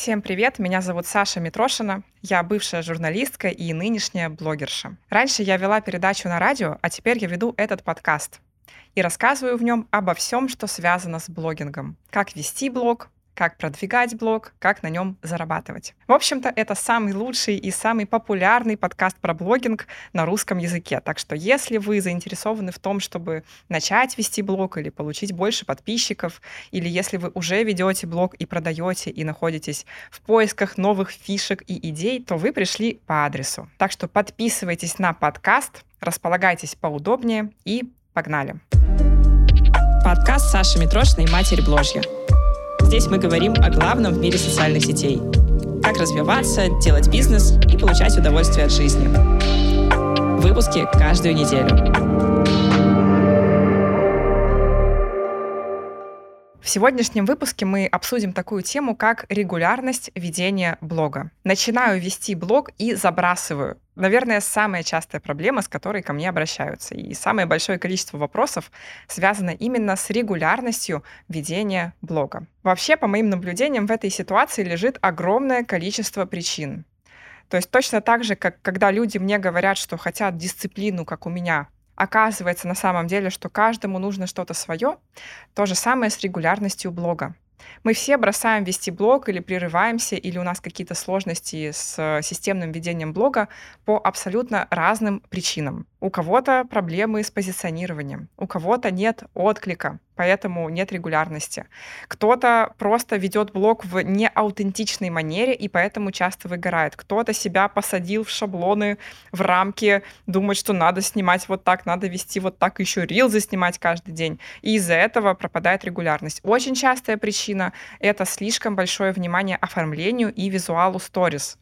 Всем привет, меня зовут Саша Митрошина, я бывшая журналистка и нынешняя блогерша. Раньше я вела передачу на радио, а теперь я веду этот подкаст и рассказываю в нем обо всем, что связано с блогингом. Как вести блог, как продвигать блог, как на нем зарабатывать. В общем-то, это самый лучший и самый популярный подкаст про блогинг на русском языке. Так что если вы заинтересованы в том, чтобы начать вести блог или получить больше подписчиков, или если вы уже ведете блог и продаете и находитесь в поисках новых фишек и идей, то вы пришли по адресу. Так что подписывайтесь на подкаст, располагайтесь поудобнее и погнали. Подкаст Саши Митрошиной «Матерь Бложья». Здесь мы говорим о главном в мире социальных сетей. Как развиваться, делать бизнес и получать удовольствие от жизни. Выпуски каждую неделю. В сегодняшнем выпуске мы обсудим такую тему, как регулярность ведения блога. Начинаю вести блог и забрасываю наверное, самая частая проблема, с которой ко мне обращаются. И самое большое количество вопросов связано именно с регулярностью ведения блога. Вообще, по моим наблюдениям, в этой ситуации лежит огромное количество причин. То есть точно так же, как когда люди мне говорят, что хотят дисциплину, как у меня, оказывается на самом деле, что каждому нужно что-то свое, то же самое с регулярностью блога. Мы все бросаем вести блог или прерываемся, или у нас какие-то сложности с э, системным ведением блога по абсолютно разным причинам. У кого-то проблемы с позиционированием, у кого-то нет отклика, поэтому нет регулярности. Кто-то просто ведет блог в неаутентичной манере и поэтому часто выгорает. Кто-то себя посадил в шаблоны, в рамки, думает, что надо снимать вот так, надо вести вот так, еще рилзы снимать каждый день. И из-за этого пропадает регулярность. Очень частая причина — это слишком большое внимание оформлению и визуалу сторис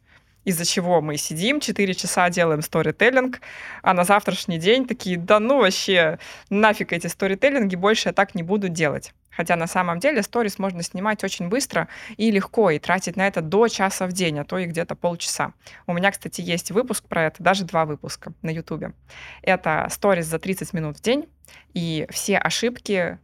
из-за чего мы сидим, 4 часа делаем сторителлинг, а на завтрашний день такие, да ну вообще, нафиг эти сторителлинги, больше я так не буду делать. Хотя на самом деле сторис можно снимать очень быстро и легко, и тратить на это до часа в день, а то и где-то полчаса. У меня, кстати, есть выпуск про это, даже два выпуска на Ютубе. Это сторис за 30 минут в день, и все ошибки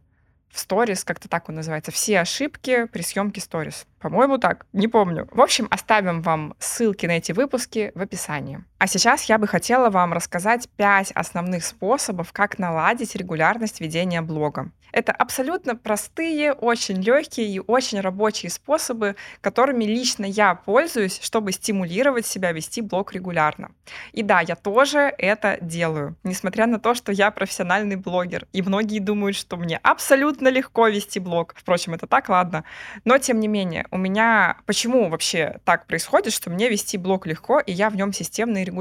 в сторис, как-то так он называется, все ошибки при съемке сторис. По-моему, так, не помню. В общем, оставим вам ссылки на эти выпуски в описании. А сейчас я бы хотела вам рассказать пять основных способов, как наладить регулярность ведения блога. Это абсолютно простые, очень легкие и очень рабочие способы, которыми лично я пользуюсь, чтобы стимулировать себя вести блог регулярно. И да, я тоже это делаю, несмотря на то, что я профессиональный блогер. И многие думают, что мне абсолютно легко вести блог. Впрочем, это так, ладно. Но тем не менее, у меня... Почему вообще так происходит, что мне вести блог легко, и я в нем регулярно?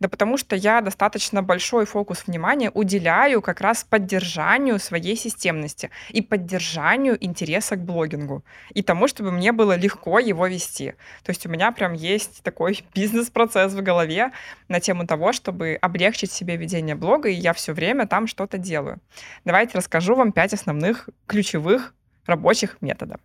Да потому что я достаточно большой фокус внимания уделяю как раз поддержанию своей системности и поддержанию интереса к блогингу. И тому, чтобы мне было легко его вести. То есть у меня прям есть такой бизнес-процесс в голове на тему того, чтобы облегчить себе ведение блога, и я все время там что-то делаю. Давайте расскажу вам пять основных ключевых рабочих методов.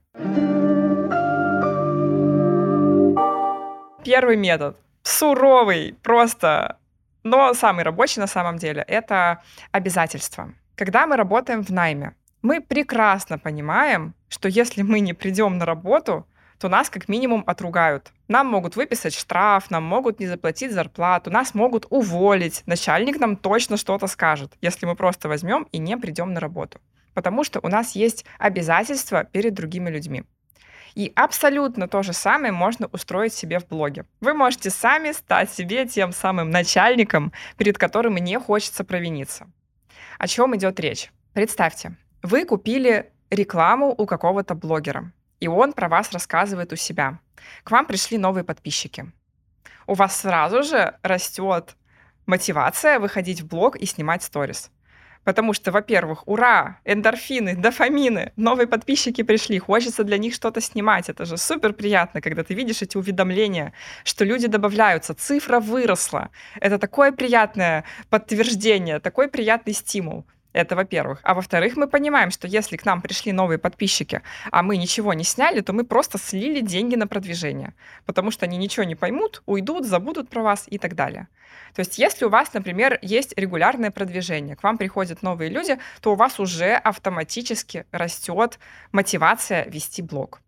Первый метод. Суровый, просто, но самый рабочий на самом деле, это обязательства. Когда мы работаем в найме, мы прекрасно понимаем, что если мы не придем на работу, то нас как минимум отругают. Нам могут выписать штраф, нам могут не заплатить зарплату, нас могут уволить. Начальник нам точно что-то скажет, если мы просто возьмем и не придем на работу. Потому что у нас есть обязательства перед другими людьми. И абсолютно то же самое можно устроить себе в блоге. Вы можете сами стать себе тем самым начальником, перед которым не хочется провиниться. О чем идет речь? Представьте, вы купили рекламу у какого-то блогера, и он про вас рассказывает у себя. К вам пришли новые подписчики. У вас сразу же растет мотивация выходить в блог и снимать сторис. Потому что, во-первых, ура, эндорфины, дофамины, новые подписчики пришли, хочется для них что-то снимать. Это же супер приятно, когда ты видишь эти уведомления, что люди добавляются, цифра выросла. Это такое приятное подтверждение, такой приятный стимул. Это во-первых. А во-вторых, мы понимаем, что если к нам пришли новые подписчики, а мы ничего не сняли, то мы просто слили деньги на продвижение. Потому что они ничего не поймут, уйдут, забудут про вас и так далее. То есть если у вас, например, есть регулярное продвижение, к вам приходят новые люди, то у вас уже автоматически растет мотивация вести блог.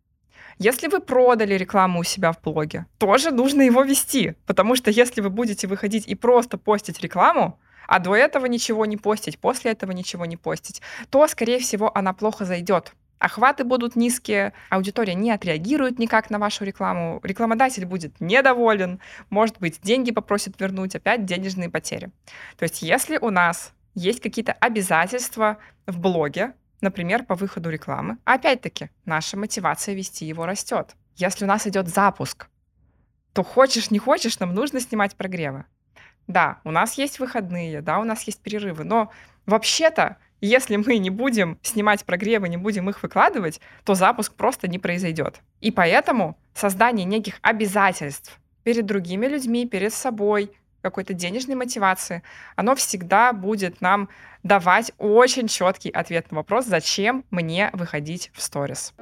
Если вы продали рекламу у себя в блоге, тоже нужно его вести, потому что если вы будете выходить и просто постить рекламу, а до этого ничего не постить, после этого ничего не постить, то, скорее всего, она плохо зайдет. Охваты будут низкие, аудитория не отреагирует никак на вашу рекламу, рекламодатель будет недоволен, может быть, деньги попросит вернуть, опять денежные потери. То есть если у нас есть какие-то обязательства в блоге, например, по выходу рекламы, опять-таки, наша мотивация вести его растет. Если у нас идет запуск, то хочешь, не хочешь, нам нужно снимать прогревы. Да, у нас есть выходные, да, у нас есть перерывы, но вообще-то, если мы не будем снимать прогревы, не будем их выкладывать, то запуск просто не произойдет. И поэтому создание неких обязательств перед другими людьми, перед собой, какой-то денежной мотивации, оно всегда будет нам давать очень четкий ответ на вопрос, зачем мне выходить в сторис.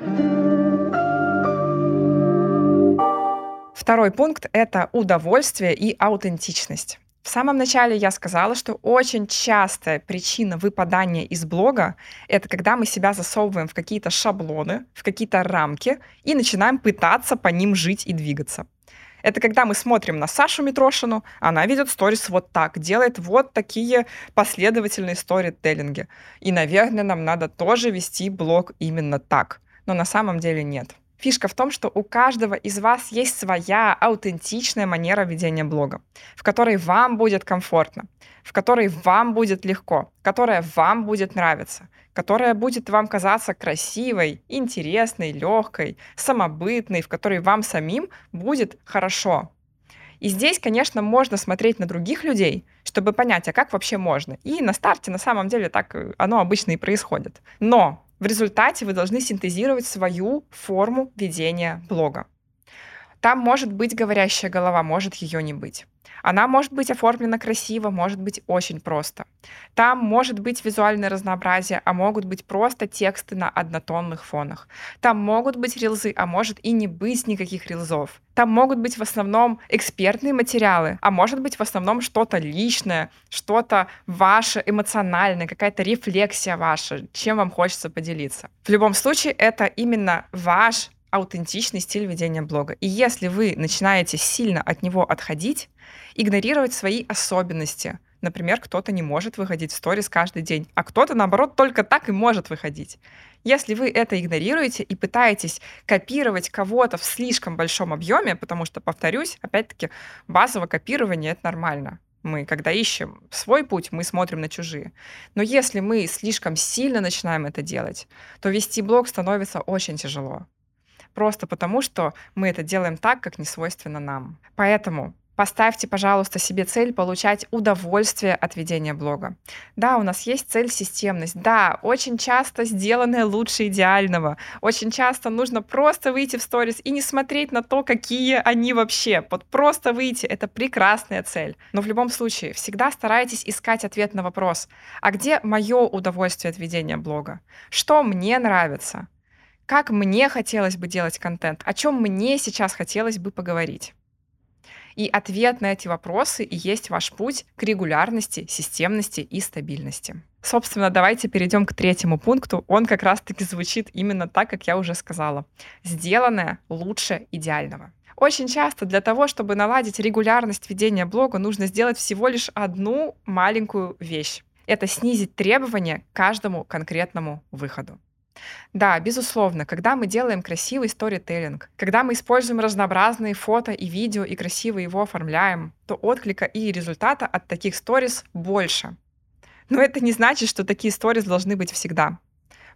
Второй пункт — это удовольствие и аутентичность. В самом начале я сказала, что очень частая причина выпадания из блога — это когда мы себя засовываем в какие-то шаблоны, в какие-то рамки и начинаем пытаться по ним жить и двигаться. Это когда мы смотрим на Сашу Митрошину, она ведет сторис вот так, делает вот такие последовательные сторителлинги. И, наверное, нам надо тоже вести блог именно так. Но на самом деле нет. Фишка в том, что у каждого из вас есть своя аутентичная манера ведения блога, в которой вам будет комфортно, в которой вам будет легко, которая вам будет нравиться, которая будет вам казаться красивой, интересной, легкой, самобытной, в которой вам самим будет хорошо. И здесь, конечно, можно смотреть на других людей, чтобы понять, а как вообще можно. И на старте на самом деле так э, оно обычно и происходит. Но в результате вы должны синтезировать свою форму ведения блога. Там может быть говорящая голова, может ее не быть. Она может быть оформлена красиво, может быть очень просто. Там может быть визуальное разнообразие, а могут быть просто тексты на однотонных фонах. Там могут быть рилзы, а может и не быть никаких рилзов. Там могут быть в основном экспертные материалы, а может быть в основном что-то личное, что-то ваше эмоциональное, какая-то рефлексия ваша, чем вам хочется поделиться. В любом случае, это именно ваш аутентичный стиль ведения блога. И если вы начинаете сильно от него отходить, игнорировать свои особенности, Например, кто-то не может выходить в сторис каждый день, а кто-то, наоборот, только так и может выходить. Если вы это игнорируете и пытаетесь копировать кого-то в слишком большом объеме, потому что, повторюсь, опять-таки, базовое копирование — это нормально. Мы, когда ищем свой путь, мы смотрим на чужие. Но если мы слишком сильно начинаем это делать, то вести блог становится очень тяжело просто потому, что мы это делаем так, как не свойственно нам. Поэтому Поставьте, пожалуйста, себе цель получать удовольствие от ведения блога. Да, у нас есть цель системность. Да, очень часто сделанное лучше идеального. Очень часто нужно просто выйти в сторис и не смотреть на то, какие они вообще. Вот просто выйти — это прекрасная цель. Но в любом случае, всегда старайтесь искать ответ на вопрос, а где мое удовольствие от ведения блога? Что мне нравится? Как мне хотелось бы делать контент, о чем мне сейчас хотелось бы поговорить. И ответ на эти вопросы и есть ваш путь к регулярности, системности и стабильности. Собственно, давайте перейдем к третьему пункту. Он как раз-таки звучит именно так, как я уже сказала. Сделанное лучше идеального. Очень часто для того, чтобы наладить регулярность ведения блога, нужно сделать всего лишь одну маленькую вещь. Это снизить требования к каждому конкретному выходу. Да, безусловно, когда мы делаем красивый сторителлинг, когда мы используем разнообразные фото и видео и красиво его оформляем, то отклика и результата от таких сторис больше. Но это не значит, что такие сторис должны быть всегда.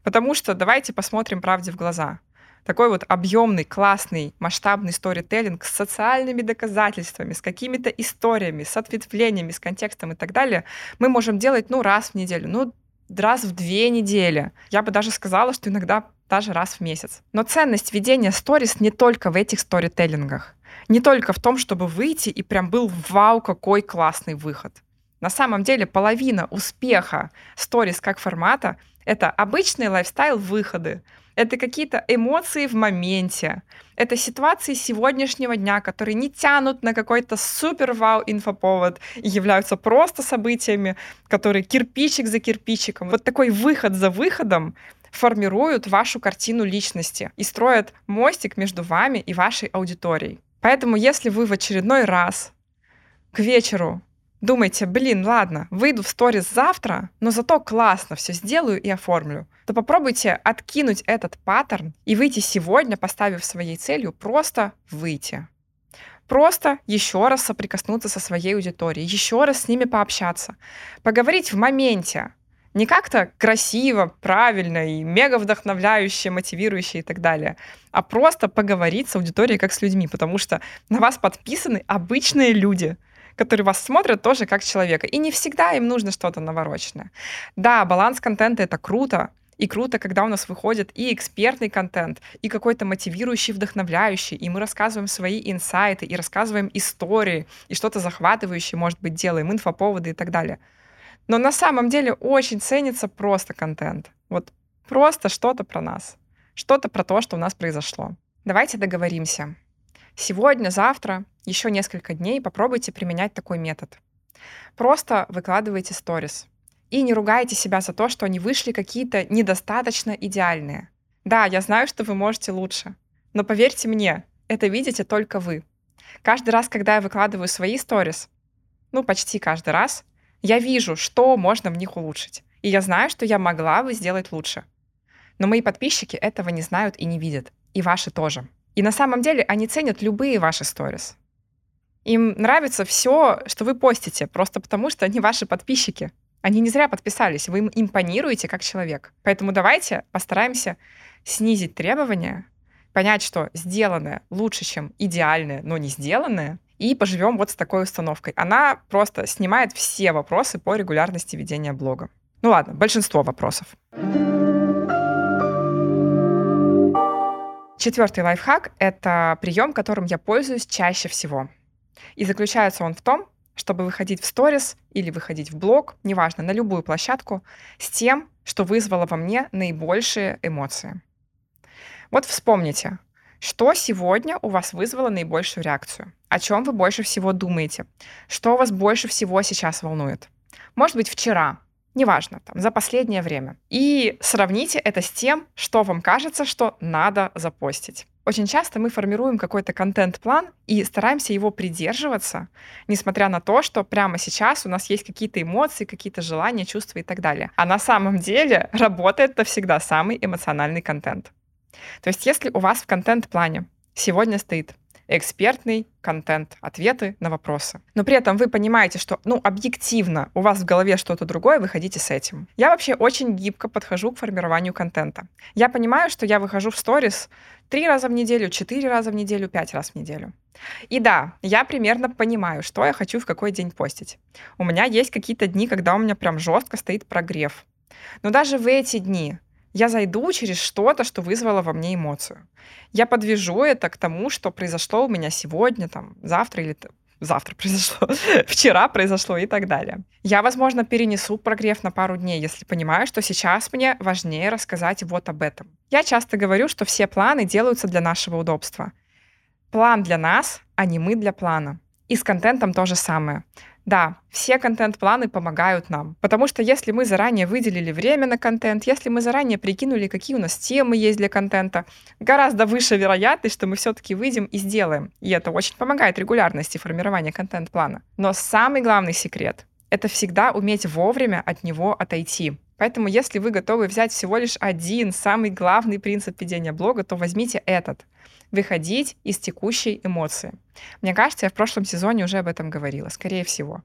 Потому что давайте посмотрим правде в глаза. Такой вот объемный, классный, масштабный сторителлинг с социальными доказательствами, с какими-то историями, с ответвлениями, с контекстом и так далее, мы можем делать, ну, раз в неделю, ну, раз в две недели. Я бы даже сказала, что иногда даже раз в месяц. Но ценность ведения сторис не только в этих сторителлингах. Не только в том, чтобы выйти и прям был вау, какой классный выход. На самом деле половина успеха сторис как формата — это обычные лайфстайл-выходы, Это какие-то эмоции в моменте. Это ситуации сегодняшнего дня, которые не тянут на какой-то супер-вау инфоповод и являются просто событиями, которые кирпичик за кирпичиком. Вот такой выход за выходом формируют вашу картину личности и строят мостик между вами и вашей аудиторией. Поэтому если вы в очередной раз к вечеру думаете, блин, ладно, выйду в сторис завтра, но зато классно все сделаю и оформлю, то попробуйте откинуть этот паттерн и выйти сегодня, поставив своей целью просто выйти. Просто еще раз соприкоснуться со своей аудиторией, еще раз с ними пообщаться, поговорить в моменте, не как-то красиво, правильно и мега вдохновляюще, мотивирующе и так далее, а просто поговорить с аудиторией как с людьми, потому что на вас подписаны обычные люди, которые вас смотрят тоже как человека. И не всегда им нужно что-то навороченное. Да, баланс контента — это круто, и круто, когда у нас выходит и экспертный контент, и какой-то мотивирующий, вдохновляющий, и мы рассказываем свои инсайты, и рассказываем истории, и что-то захватывающее, может быть, делаем, инфоповоды и так далее. Но на самом деле очень ценится просто контент. Вот просто что-то про нас. Что-то про то, что у нас произошло. Давайте договоримся. Сегодня, завтра, еще несколько дней попробуйте применять такой метод. Просто выкладывайте сторис. И не ругайте себя за то, что они вышли какие-то недостаточно идеальные. Да, я знаю, что вы можете лучше. Но поверьте мне, это видите только вы. Каждый раз, когда я выкладываю свои сторис, ну, почти каждый раз, я вижу, что можно в них улучшить. И я знаю, что я могла бы сделать лучше. Но мои подписчики этого не знают и не видят. И ваши тоже. И на самом деле они ценят любые ваши сторис. Им нравится все, что вы постите, просто потому что они ваши подписчики. Они не зря подписались, вы им импонируете как человек. Поэтому давайте постараемся снизить требования, понять, что сделанное лучше, чем идеальное, но не сделанное, и поживем вот с такой установкой. Она просто снимает все вопросы по регулярности ведения блога. Ну ладно, большинство вопросов. Четвертый лайфхак — это прием, которым я пользуюсь чаще всего. И заключается он в том, чтобы выходить в сторис или выходить в блог, неважно, на любую площадку, с тем, что вызвало во мне наибольшие эмоции. Вот вспомните, что сегодня у вас вызвало наибольшую реакцию? О чем вы больше всего думаете? Что вас больше всего сейчас волнует? Может быть, вчера, неважно, там, за последнее время. И сравните это с тем, что вам кажется, что надо запостить. Очень часто мы формируем какой-то контент-план и стараемся его придерживаться, несмотря на то, что прямо сейчас у нас есть какие-то эмоции, какие-то желания, чувства и так далее. А на самом деле работает это всегда самый эмоциональный контент. То есть если у вас в контент-плане сегодня стоит экспертный контент, ответы на вопросы. Но при этом вы понимаете, что, ну, объективно у вас в голове что-то другое, выходите с этим. Я вообще очень гибко подхожу к формированию контента. Я понимаю, что я выхожу в сторис три раза в неделю, четыре раза в неделю, пять раз в неделю. И да, я примерно понимаю, что я хочу в какой день постить. У меня есть какие-то дни, когда у меня прям жестко стоит прогрев. Но даже в эти дни я зайду через что-то, что вызвало во мне эмоцию. Я подвяжу это к тому, что произошло у меня сегодня, там, завтра или завтра произошло, вчера произошло и так далее. Я, возможно, перенесу прогрев на пару дней, если понимаю, что сейчас мне важнее рассказать вот об этом. Я часто говорю, что все планы делаются для нашего удобства. План для нас, а не мы для плана. И с контентом то же самое. Да, все контент-планы помогают нам. Потому что если мы заранее выделили время на контент, если мы заранее прикинули, какие у нас темы есть для контента, гораздо выше вероятность, что мы все-таки выйдем и сделаем. И это очень помогает регулярности формирования контент-плана. Но самый главный секрет — это всегда уметь вовремя от него отойти. Поэтому если вы готовы взять всего лишь один, самый главный принцип ведения блога, то возьмите этот — выходить из текущей эмоции. Мне кажется, я в прошлом сезоне уже об этом говорила, скорее всего.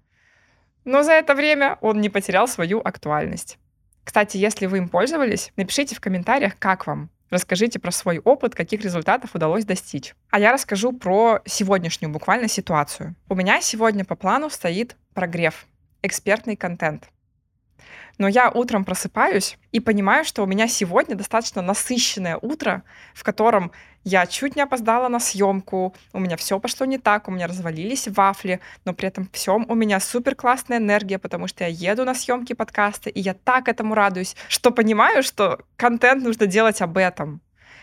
Но за это время он не потерял свою актуальность. Кстати, если вы им пользовались, напишите в комментариях, как вам. Расскажите про свой опыт, каких результатов удалось достичь. А я расскажу про сегодняшнюю буквально ситуацию. У меня сегодня по плану стоит прогрев, экспертный контент. Но я утром просыпаюсь и понимаю, что у меня сегодня достаточно насыщенное утро, в котором я чуть не опоздала на съемку, у меня все пошло не так, у меня развалились вафли, но при этом всем у меня супер классная энергия, потому что я еду на съемки подкаста, и я так этому радуюсь, что понимаю, что контент нужно делать об этом.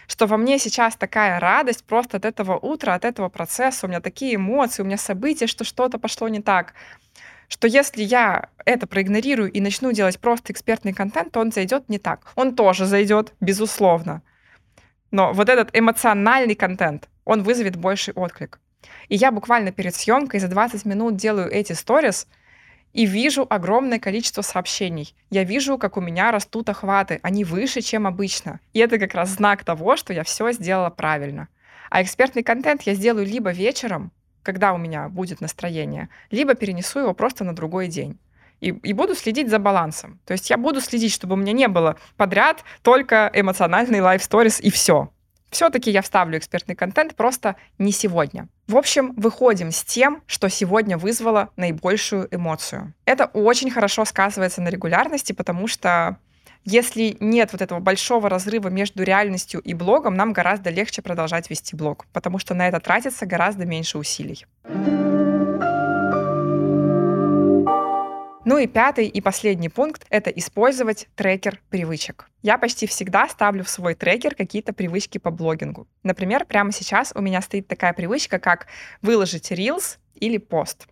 что во мне сейчас такая радость просто от этого утра, от этого процесса, у меня такие эмоции, у меня события, что что-то пошло не так, что если я это проигнорирую и начну делать просто экспертный контент, то он зайдет не так. Он тоже зайдет, безусловно. Но вот этот эмоциональный контент, он вызовет больший отклик. И я буквально перед съемкой за 20 минут делаю эти сторис и вижу огромное количество сообщений. Я вижу, как у меня растут охваты. Они выше, чем обычно. И это как раз знак того, что я все сделала правильно. А экспертный контент я сделаю либо вечером, когда у меня будет настроение, либо перенесу его просто на другой день. И, и буду следить за балансом. То есть я буду следить, чтобы у меня не было подряд только эмоциональный лайф-сторис и все. Все-таки я вставлю экспертный контент, просто не сегодня. В общем, выходим с тем, что сегодня вызвало наибольшую эмоцию. Это очень хорошо сказывается на регулярности, потому что если нет вот этого большого разрыва между реальностью и блогом, нам гораздо легче продолжать вести блог, потому что на это тратится гораздо меньше усилий. Ну и пятый и последний пункт — это использовать трекер привычек. Я почти всегда ставлю в свой трекер какие-то привычки по блогингу. Например, прямо сейчас у меня стоит такая привычка, как выложить рилс или пост.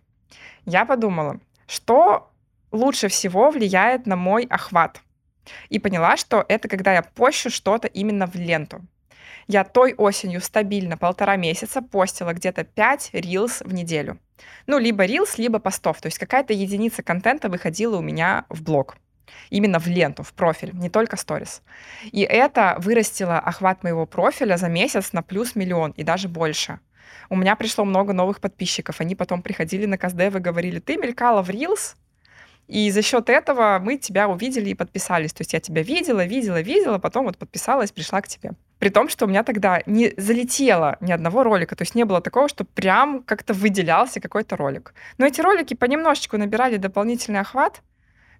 Я подумала, что лучше всего влияет на мой охват. И поняла, что это когда я пощу что-то именно в ленту. Я той осенью стабильно полтора месяца постила где-то 5 рилс в неделю. Ну, либо рилс, либо постов. То есть какая-то единица контента выходила у меня в блог. Именно в ленту, в профиль, не только сторис. И это вырастило охват моего профиля за месяц на плюс миллион и даже больше. У меня пришло много новых подписчиков. Они потом приходили на КСДВ и говорили, ты мелькала в Reels, и за счет этого мы тебя увидели и подписались. То есть я тебя видела, видела, видела, потом вот подписалась, пришла к тебе. При том, что у меня тогда не залетело ни одного ролика, то есть не было такого, что прям как-то выделялся какой-то ролик. Но эти ролики понемножечку набирали дополнительный охват,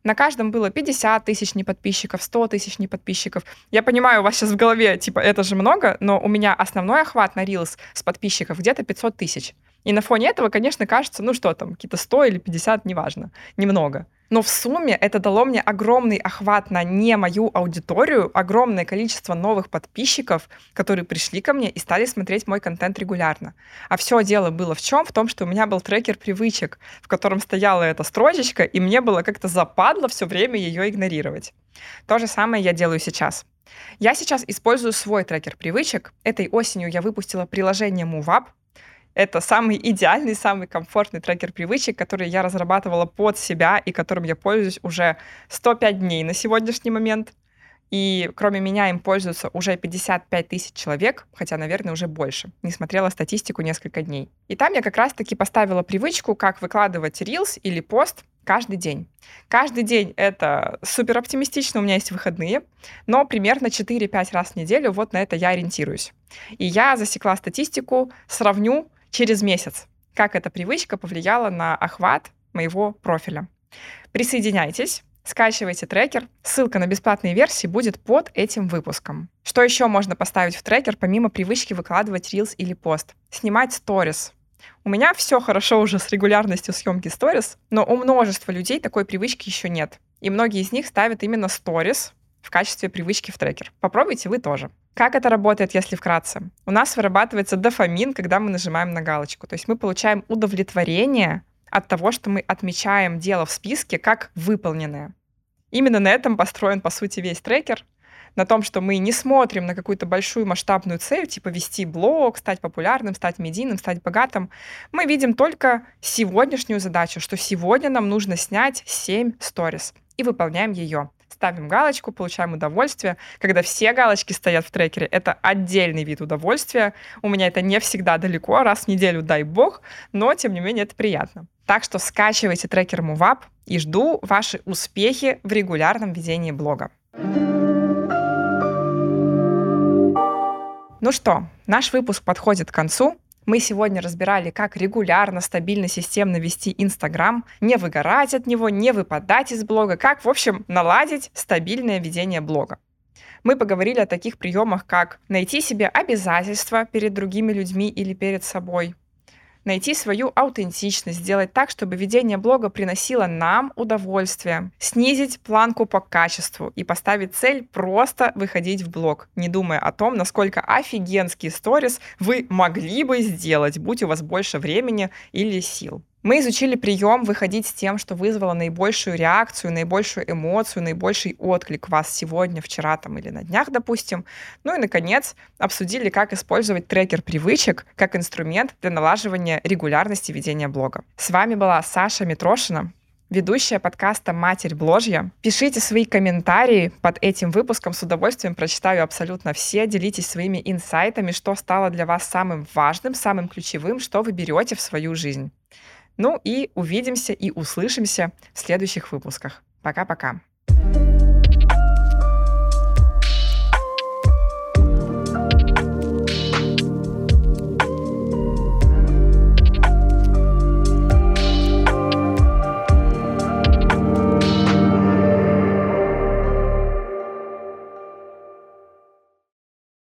на каждом было 50 тысяч неподписчиков, 100 тысяч неподписчиков. Я понимаю, у вас сейчас в голове, типа, это же много, но у меня основной охват на Reels с подписчиков где-то 500 тысяч. И на фоне этого, конечно, кажется, ну что там, какие-то 100 или 50, неважно, немного. Но в сумме это дало мне огромный охват на не мою аудиторию, огромное количество новых подписчиков, которые пришли ко мне и стали смотреть мой контент регулярно. А все дело было в чем? В том, что у меня был трекер привычек, в котором стояла эта строчечка, и мне было как-то западло все время ее игнорировать. То же самое я делаю сейчас. Я сейчас использую свой трекер привычек. Этой осенью я выпустила приложение MoveUp, это самый идеальный, самый комфортный трекер привычек, который я разрабатывала под себя и которым я пользуюсь уже 105 дней на сегодняшний момент. И кроме меня им пользуются уже 55 тысяч человек, хотя, наверное, уже больше. Не смотрела статистику несколько дней. И там я как раз-таки поставила привычку, как выкладывать рилс или пост каждый день. Каждый день это супер оптимистично, у меня есть выходные, но примерно 4-5 раз в неделю вот на это я ориентируюсь. И я засекла статистику, сравню через месяц, как эта привычка повлияла на охват моего профиля. Присоединяйтесь, скачивайте трекер. Ссылка на бесплатные версии будет под этим выпуском. Что еще можно поставить в трекер, помимо привычки выкладывать рилс или пост? Снимать сторис. У меня все хорошо уже с регулярностью съемки сторис, но у множества людей такой привычки еще нет. И многие из них ставят именно сторис в качестве привычки в трекер. Попробуйте вы тоже. Как это работает, если вкратце? У нас вырабатывается дофамин, когда мы нажимаем на галочку. То есть мы получаем удовлетворение от того, что мы отмечаем дело в списке как выполненное. Именно на этом построен, по сути, весь трекер. На том, что мы не смотрим на какую-то большую масштабную цель, типа вести блог, стать популярным, стать медийным, стать богатым. Мы видим только сегодняшнюю задачу, что сегодня нам нужно снять 7 сторис и выполняем ее ставим галочку, получаем удовольствие. Когда все галочки стоят в трекере, это отдельный вид удовольствия. У меня это не всегда далеко, раз в неделю, дай бог, но, тем не менее, это приятно. Так что скачивайте трекер MoveUp и жду ваши успехи в регулярном ведении блога. Ну что, наш выпуск подходит к концу. Мы сегодня разбирали, как регулярно, стабильно, системно вести Инстаграм, не выгорать от него, не выпадать из блога, как, в общем, наладить стабильное ведение блога. Мы поговорили о таких приемах, как найти себе обязательства перед другими людьми или перед собой, найти свою аутентичность, сделать так, чтобы ведение блога приносило нам удовольствие, снизить планку по качеству и поставить цель просто выходить в блог, не думая о том, насколько офигенский сторис вы могли бы сделать, будь у вас больше времени или сил. Мы изучили прием выходить с тем, что вызвало наибольшую реакцию, наибольшую эмоцию, наибольший отклик вас сегодня, вчера там или на днях, допустим. Ну и, наконец, обсудили, как использовать трекер привычек как инструмент для налаживания регулярности ведения блога. С вами была Саша Митрошина, ведущая подкаста «Матерь Бложья». Пишите свои комментарии под этим выпуском, с удовольствием прочитаю абсолютно все. Делитесь своими инсайтами, что стало для вас самым важным, самым ключевым, что вы берете в свою жизнь. Ну и увидимся и услышимся в следующих выпусках. Пока-пока. thank you